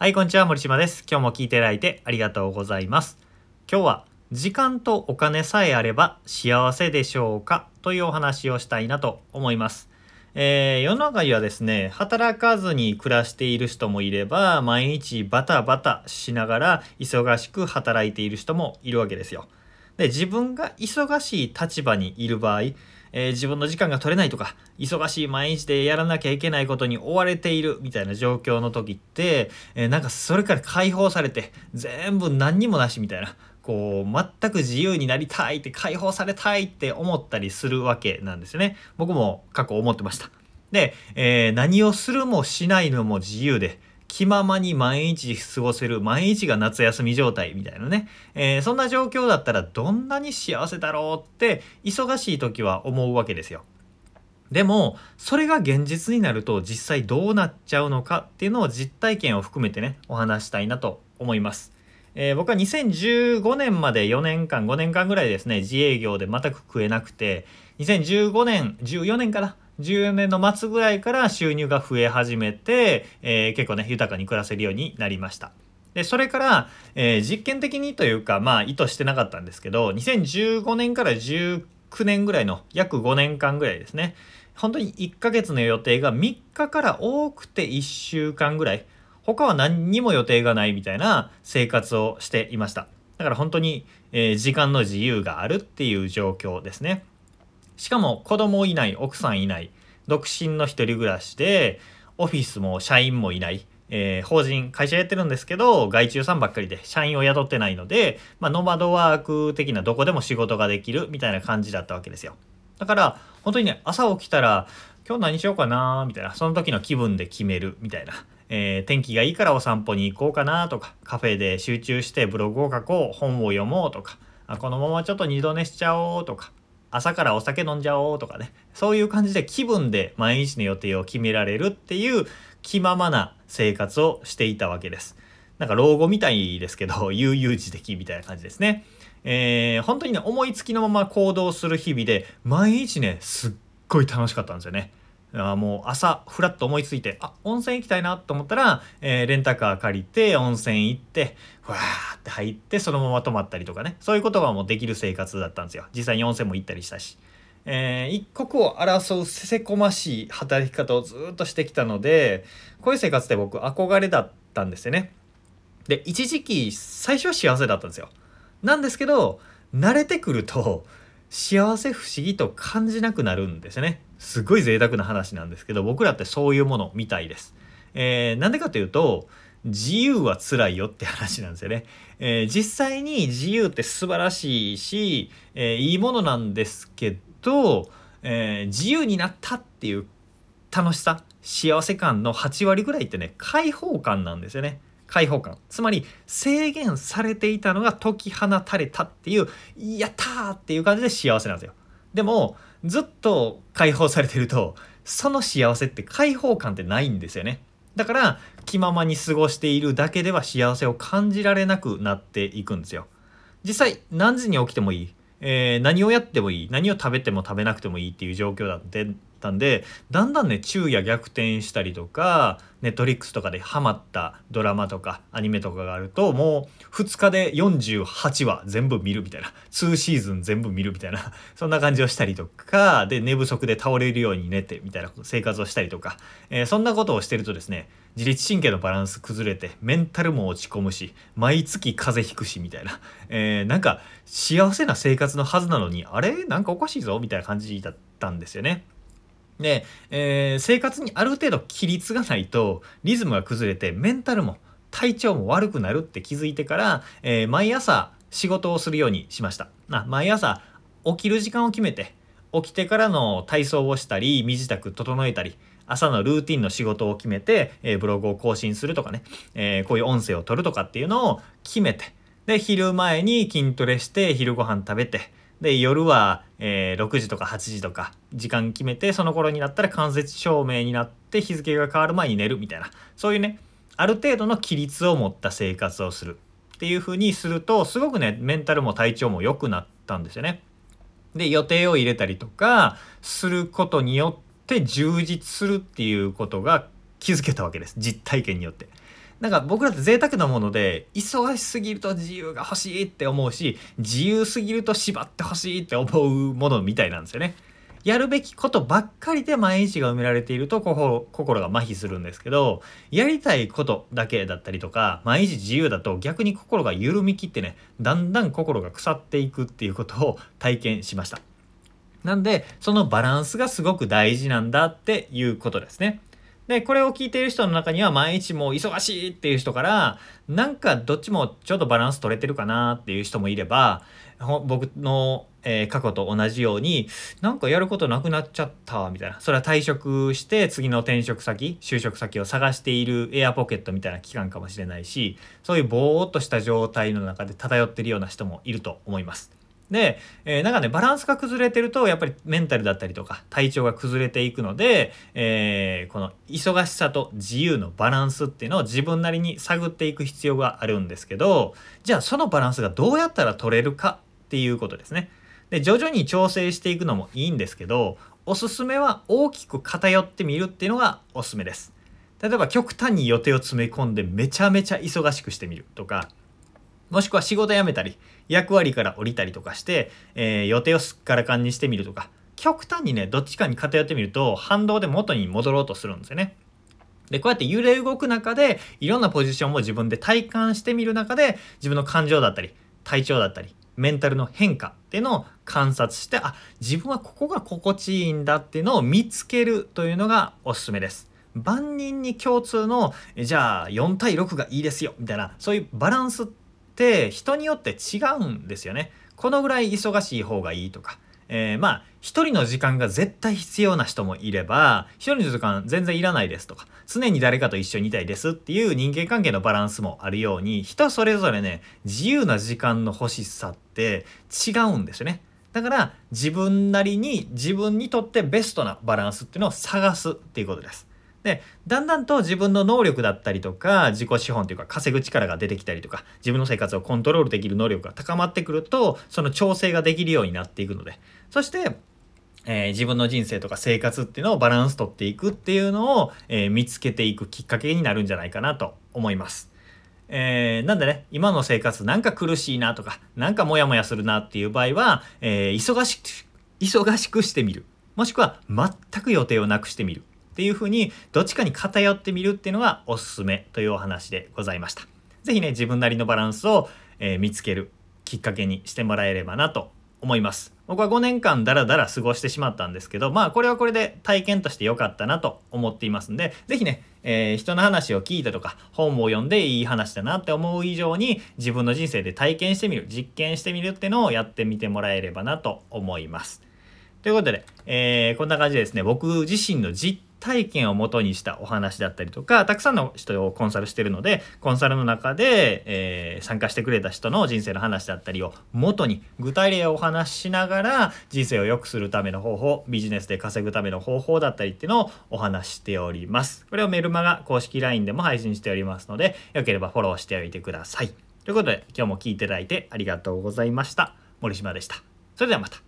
はい、こんにちは、森島です。今日も聞いていただいてありがとうございます。今日は、時間とお金さえあれば幸せでしょうか？というお話をしたいなと思います。えー世の中にはですね、働かずに暮らしている人もいれば、毎日バタバタしながら忙しく働いている人もいるわけですよ。で、自分が忙しい立場にいる場合、えー自分の時間が取れないとか忙しい毎日でやらなきゃいけないことに追われているみたいな状況の時って、えーなんかそれから解放されて全部何にもなしみたいなこう全く自由になりたいって解放されたいって思ったりするわけなんですよね。僕も過去思ってました。で、えー何をするもしないのも自由で気ままに毎日過ごせる毎日が夏休み状態みたいなね、えーそんな状況だったらどんなに幸せだろうって忙しい時は思うわけですよ。でもそれが現実になると実際どうなっちゃうのかっていうのを実体験を含めてねお話したいなと思います。えー僕は2015年まで4年間5年間ぐらいですね自営業で全く食えなくて2015年14年かな14年の末ぐらいから収入が増え始めて、えー結構ね豊かに暮らせるようになりました。でそれから、えー実験的にというかまあ意図してなかったんですけど2015年から19年ぐらいの約5年間ぐらいですね。本当に1ヶ月の予定が3日から多くて1週間ぐらい。他は何にも予定がないみたいな生活をしていました。だから本当に、えー時間の自由があるっていう状況ですね。しかも子供いない奥さんいない独身の一人暮らしでオフィスも社員もいない、えー法人会社やってるんですけど外注さんばっかりで社員を雇ってないので、まあ、ノマドワーク的などこでも仕事ができるみたいな感じだったわけですよ。だから本当にね朝起きたら今日何しようかなみたいなその時の気分で決めるみたいな、えー天気がいいからお散歩に行こうかなとかカフェで集中してブログを書こう本を読もうとかあこのままちょっと二度寝しちゃおうとか朝からお酒飲んじゃおうとかね。そういう感じで気分で毎日の予定を決められるっていう気ままな生活をしていたわけです。なんか老後みたいですけど 悠々自適みたいな感じですね。えー本当にね思いつきのまま行動する日々で毎日ねすっごい楽しかったんですよね。あもう朝ふらっと思いついてあ温泉行きたいなと思ったら、えーレンタカー借りて温泉行ってふわーって入ってそのまま泊まったりとかね。そういうことがもうできる生活だったんですよ。実際に温泉も行ったりしたし、えー一刻を争うせせこましい働き方をずっとしてきたのでこういう生活って僕憧れだったんですよね。で一時期最初は幸せだったんですよ。なんですけど慣れてくると幸せ不思議と感じなくなるんですよね。すごい贅沢な話なんですけど僕らってそういうものみたいです。えーなんでかというと自由は辛いよって話なんですよね、えー実際に自由って素晴らしいし、えーいいものなんですけど、えー自由になったっていう楽しさ幸せ感の8割ぐらいってね解放感なんですよね。解放感。つまり制限されていたのが解き放たれたっていうやったーっていう感じで幸せなんですよ。でもずっと解放されてるとその幸せって解放感ってないんですよね。だから気ままに過ごしているだけでは幸せを感じられなくなっていくんですよ。実際何時に起きてもいい、えー何をやってもいい。何を食べても食べなくてもいいっていう状況だってたんでだんだんね昼夜逆転したりとかネットリックスとかでハマったドラマとかアニメとかがあるともう2日で48話全部見るみたいな2シーズン全部見るみたいなそんな感じをしたりとかで寝不足で倒れるように寝てみたいな生活をしたりとか、えーそんなことをしてるとですね自律神経のバランス崩れてメンタルも落ち込むし毎月風邪ひくしみたいな、えーなんか幸せな生活のはずなのにあれ？なんかおかしいぞみたいな感じだったんですよね。で、えー生活にある程度規律がないとリズムが崩れてメンタルも体調も悪くなるって気づいてから、えー毎朝仕事をするようにしました。あ毎朝起きる時間を決めて起きてからの体操をしたり身支度整えたり朝のルーティンの仕事を決めて、えーブログを更新するとかね、えーこういう音声を取るとかっていうのを決めてで昼前に筋トレして昼ご飯食べてで夜は、えー6時とか8時とか時間決めてその頃になったら間接照明になって日付が変わる前に寝るみたいなそういうねある程度の規律を持った生活をするっていう風にするとすごくねメンタルも体調も良くなったんですよね。で予定を入れたりとかすることによって充実するっていうことが気づけたわけです実体験によって。なんか僕らって贅沢なもので忙しすぎると自由が欲しいって思うし自由すぎると縛って欲しいって思うものみたいなんですよね。やるべきことばっかりで毎日が埋められていると心が麻痺するんですけどやりたいことだけだったりとか毎日自由だと逆に心が緩みきってねだんだん心が腐っていくっていうことを体験しました。なんでそのバランスがすごく大事なんだっていうことですね。で、これを聞いている人の中には毎日もう忙しいっていう人から、なんかどっちもちょうどバランス取れてるかなっていう人もいれば、僕の、えー、過去と同じように、なんかやることなくなっちゃったみたいな。それは退職して次の転職先、就職先を探しているエアポケットみたいな期間かもしれないし、そういうぼーっとした状態の中で漂ってるような人もいると思います。で、えー、なんかねバランスが崩れてるとやっぱりメンタルだったりとか体調が崩れていくので、えー、この忙しさと自由のバランスっていうのを自分なりに探っていく必要があるんですけどじゃあそのバランスがどうやったら取れるかっていうことですね。で徐々に調整していくのもいいんですけどおすすめは大きく偏ってみるっていうのがおすすめです。例えば極端に予定を詰め込んでめちゃめちゃ忙しくしてみるとかもしくは仕事辞めたり、役割から降りたりとかして、えー、予定をすっからかんにしてみるとか、極端にね、どっちかに偏ってみると、反動で元に戻ろうとするんですよね。で、こうやって揺れ動く中で、いろんなポジションも自分で体感してみる中で、自分の感情だったり、体調だったり、メンタルの変化っていうのを観察して、あ、自分はここが心地いいんだっていうのを見つけるというのがおすすめです。万人に共通の、じゃあ4対6がいいですよ、みたいな、そういうバランスってって人によって違うんですよね。このぐらい忙しい方がいいとか。えー、まあ一人の時間が絶対必要な人もいれば一人の時間全然いらないですとか常に誰かと一緒にいたいですっていう人間関係のバランスもあるように人それぞれね自由な時間の欲しさって違うんですよね。だから自分なりに自分にとってベストなバランスっていうのを探すっていうことです。でだんだんと自分の能力だったりとか自己資本というか稼ぐ力が出てきたりとか自分の生活をコントロールできる能力が高まってくるとその調整ができるようになっていくので。そしてえー、自分の人生とか生活っていうのをバランスとっていくっていうのを、えー、見つけていくきっかけになるんじゃないかなと思います。えー、なんでね今の生活なんか苦しいなとかなんかモヤモヤするなっていう場合は、え忙しく忙しくしてみる。もしくは全く予定をなくしてみる。っていうふうにどっちかに偏ってみるっていうのがおすすめというお話でございました。是非ね自分なりのバランスを、えー、見つけるきっかけにしてもらえればなと思います。僕は5年間ダラダラ過ごしてしまったんですけどまあこれはこれで体験として良かったなと思っていますんで是非ね、えー、人の話を聞いたとか本を読んでいい話だなって思う以上に自分の人生で体験してみる実験してみるっていうのをやってみてもらえればなと思います。ということで、えー、こんな感じでですね僕自身の実体験をもとにしたお話だったりとかたくさんの人をコンサルしてるのでコンサルの中で、えー、参加してくれた人の人生の話だったりを元に具体例をお話ししながら人生を良くするための方法ビジネスで稼ぐための方法だったりっていうのをお話ししております。これをメルマガ公式 LINE でも配信しておりますのでよければフォローしておいてください。ということで今日も聞いていただいてありがとうございました。森島でした。それではまた。